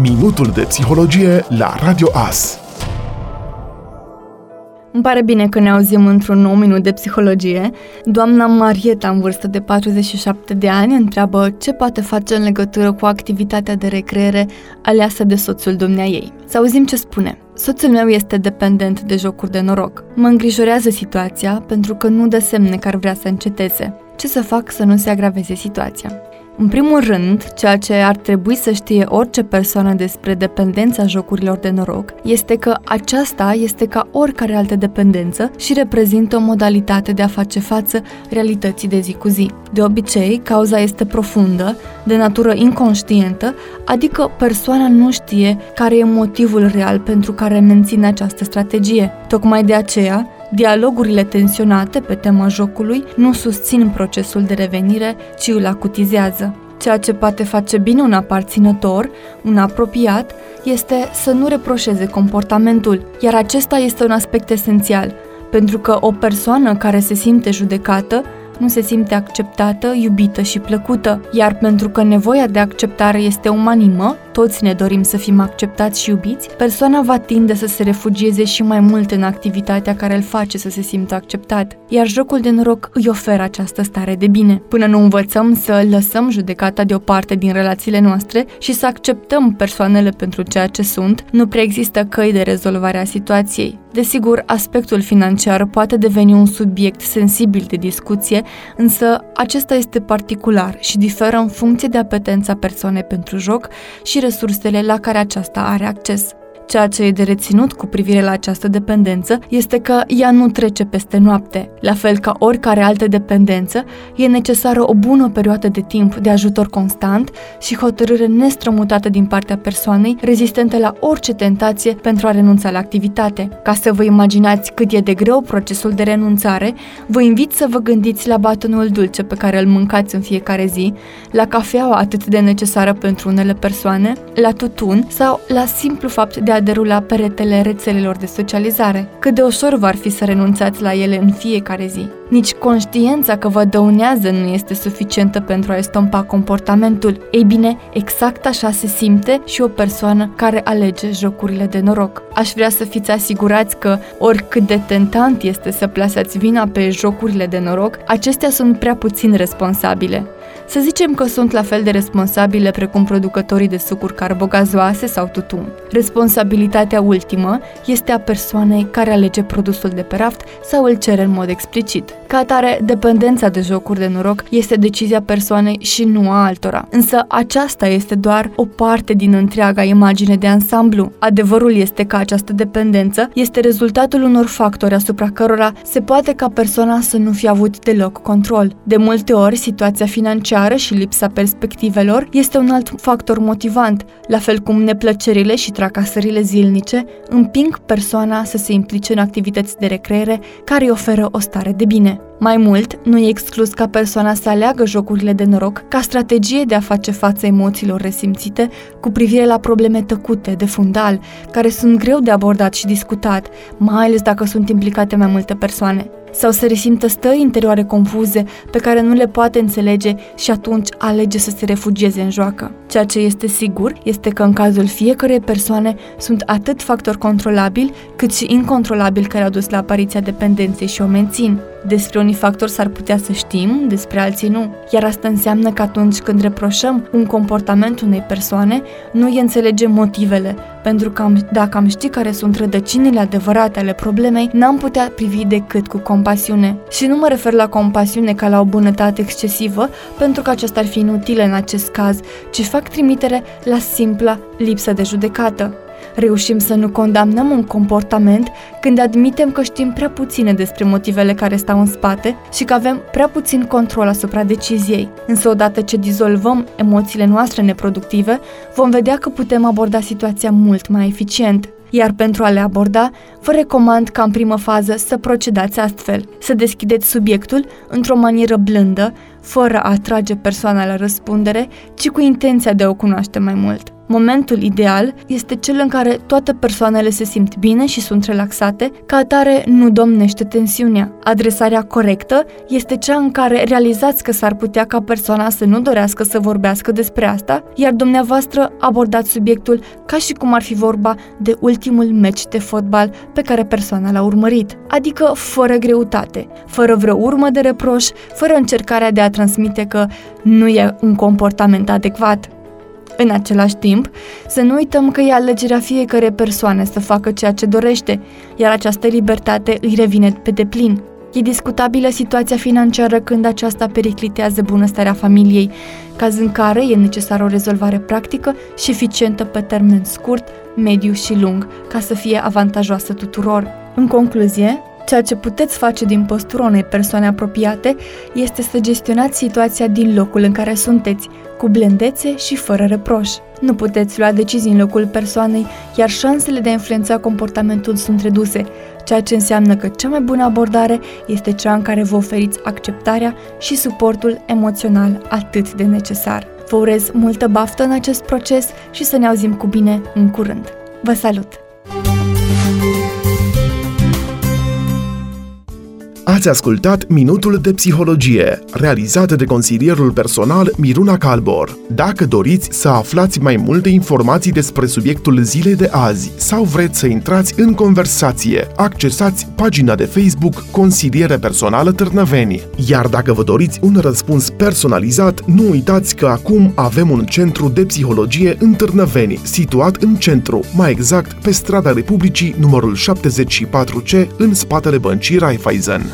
Minutul de psihologie la Radio AS. Îmi pare bine că ne auzim într-un nou minut de psihologie. Doamna Marieta, în vârstă de 47 de ani, întreabă ce poate face în legătură cu activitatea de recreere aleasă de soțul dumneaei. Să auzim ce spune. Soțul meu este dependent de jocuri de noroc. Mă îngrijorează situația pentru că nu dă semne că ar vrea să înceteze. Ce să fac să nu se agraveze situația? În primul rând, ceea ce ar trebui să știe orice persoană despre dependența jocurilor de noroc este că aceasta este ca oricare altă dependență și reprezintă o modalitate de a face față realității de zi cu zi. De obicei, cauza este profundă, de natură inconștientă, adică persoana nu știe care e motivul real pentru care menține această strategie. Tocmai de aceea, Dialogurile tensionate pe tema jocului nu susțin procesul de revenire, ci îl acutizează. Ceea ce poate face bine un aparținător, un apropiat, este să nu reproșeze comportamentul, iar acesta este un aspect esențial, pentru că o persoană care se simte judecată nu se simte acceptată, iubită și plăcută, iar pentru că nevoia de acceptare este umanimă, toți ne dorim să fim acceptați și iubiți, persoana va tinde să se refugieze și mai mult în activitatea care îl face să se simtă acceptat. Iar jocul de noroc îi oferă această stare de bine. Până nu învățăm să lăsăm judecata deoparte din relațiile noastre și să acceptăm persoanele pentru ceea ce sunt, nu prea există căi de rezolvare a situației. Desigur, aspectul financiar poate deveni un subiect sensibil de discuție, însă acesta este particular și diferă în funcție de apetența persoanei pentru joc și resursele la care aceasta are acces. Ceea ce e de reținut cu privire la această dependență este că ea nu trece peste noapte. La fel ca oricare altă dependență, e necesară o bună perioadă de timp de ajutor constant și hotărâre nestrămutată din partea persoanei, rezistentă la orice tentație pentru a renunța la activitate. Ca să vă imaginați cât e de greu procesul de renunțare, vă invit să vă gândiți la batonul dulce pe care îl mâncați în fiecare zi, la cafeaua atât de necesară pentru unele persoane, la tutun sau la simplu fapt de a derula peretele rețelelor de socializare. Cât de ușor v-ar fi să renunțați la ele în fiecare zi. Nici conștiința că vă dăunează nu este suficientă pentru a estompa comportamentul. Ei bine, exact așa se simte și o persoană care alege jocurile de noroc. Aș vrea să fiți asigurați că, oricât de tentant este să plasați vina pe jocurile de noroc, acestea sunt prea puțin responsabile. Să zicem că sunt la fel de responsabile precum producătorii de sucuri carbogazoase sau tutun. Responsabilitatea ultimă este a persoanei care alege produsul de pe raft sau îl cere în mod explicit. Ca atare, dependența de jocuri de noroc este decizia persoanei și nu a altora. Însă aceasta este doar o parte din întreaga imagine de ansamblu. Adevărul este că această dependență este rezultatul unor factori asupra cărora se poate ca persoana să nu fi avut deloc control. De multe ori, situația financiară și lipsa perspectivelor este un alt factor motivant, la fel cum neplăcerile și tracasările zilnice împing persoana să se implice în activități de recreere care îi oferă o stare de bine. Mai mult, nu e exclus ca persoana să aleagă jocurile de noroc ca strategie de a face față emoțiilor resimțite cu privire la probleme tăcute, de fundal, care sunt greu de abordat și discutat, mai ales dacă sunt implicate mai multe persoane sau să resimtă stări interioare confuze pe care nu le poate înțelege și atunci alege să se refugieze în joacă. Ceea ce este sigur este că în cazul fiecărei persoane sunt atât factori controlabili cât și incontrolabili care au dus la apariția dependenței și o mențin. Despre unii factori s-ar putea să știm, despre alții nu. Iar asta înseamnă că atunci când reproșăm un comportament unei persoane, nu îi înțelegem motivele, pentru că am, dacă am ști care sunt rădăcinile adevărate ale problemei, n-am putea privi decât cu compasiune. Și nu mă refer la compasiune ca la o bunătate excesivă, pentru că aceasta ar fi inutilă în acest caz, ci fac trimitere la simpla lipsă de judecată. Reușim să nu condamnăm un comportament când admitem că știm prea puține despre motivele care stau în spate și că avem prea puțin control asupra deciziei. Însă odată ce dizolvăm emoțiile noastre neproductive, vom vedea că putem aborda situația mult mai eficient. Iar pentru a le aborda, vă recomand ca în primă fază să procedați astfel, să deschideți subiectul într-o manieră blândă, fără a atrage persoana la răspundere, ci cu intenția de a o cunoaște mai mult. Momentul ideal este cel în care toate persoanele se simt bine și sunt relaxate, ca atare nu domnește tensiunea. Adresarea corectă este cea în care realizați că s-ar putea ca persoana să nu dorească să vorbească despre asta, iar dumneavoastră abordați subiectul ca și cum ar fi vorba de ultimul meci de fotbal pe care persoana l-a urmărit, adică fără greutate, fără vreo urmă de reproș, fără încercarea de a transmite că nu e un comportament adecvat. În același timp, să nu uităm că e alegerea fiecare persoane să facă ceea ce dorește, iar această libertate îi revine pe deplin. E discutabilă situația financiară când aceasta periclitează bunăstarea familiei, caz în care e necesară o rezolvare practică și eficientă pe termen scurt, mediu și lung, ca să fie avantajoasă tuturor. În concluzie, Ceea ce puteți face din postura unei persoane apropiate este să gestionați situația din locul în care sunteți, cu blândețe și fără reproș. Nu puteți lua decizii în locul persoanei, iar șansele de a influența comportamentul sunt reduse, ceea ce înseamnă că cea mai bună abordare este cea în care vă oferiți acceptarea și suportul emoțional atât de necesar. Vă urez multă baftă în acest proces și să ne auzim cu bine în curând. Vă salut! Ați ascultat Minutul de Psihologie, realizat de consilierul personal Miruna Calbor. Dacă doriți să aflați mai multe informații despre subiectul zilei de azi sau vreți să intrați în conversație, accesați pagina de Facebook Consiliere Personală Târnăveni. Iar dacă vă doriți un răspuns personalizat, nu uitați că acum avem un centru de psihologie în Târnăveni, situat în centru, mai exact pe strada Republicii numărul 74C, în spatele băncii Raiffeisen.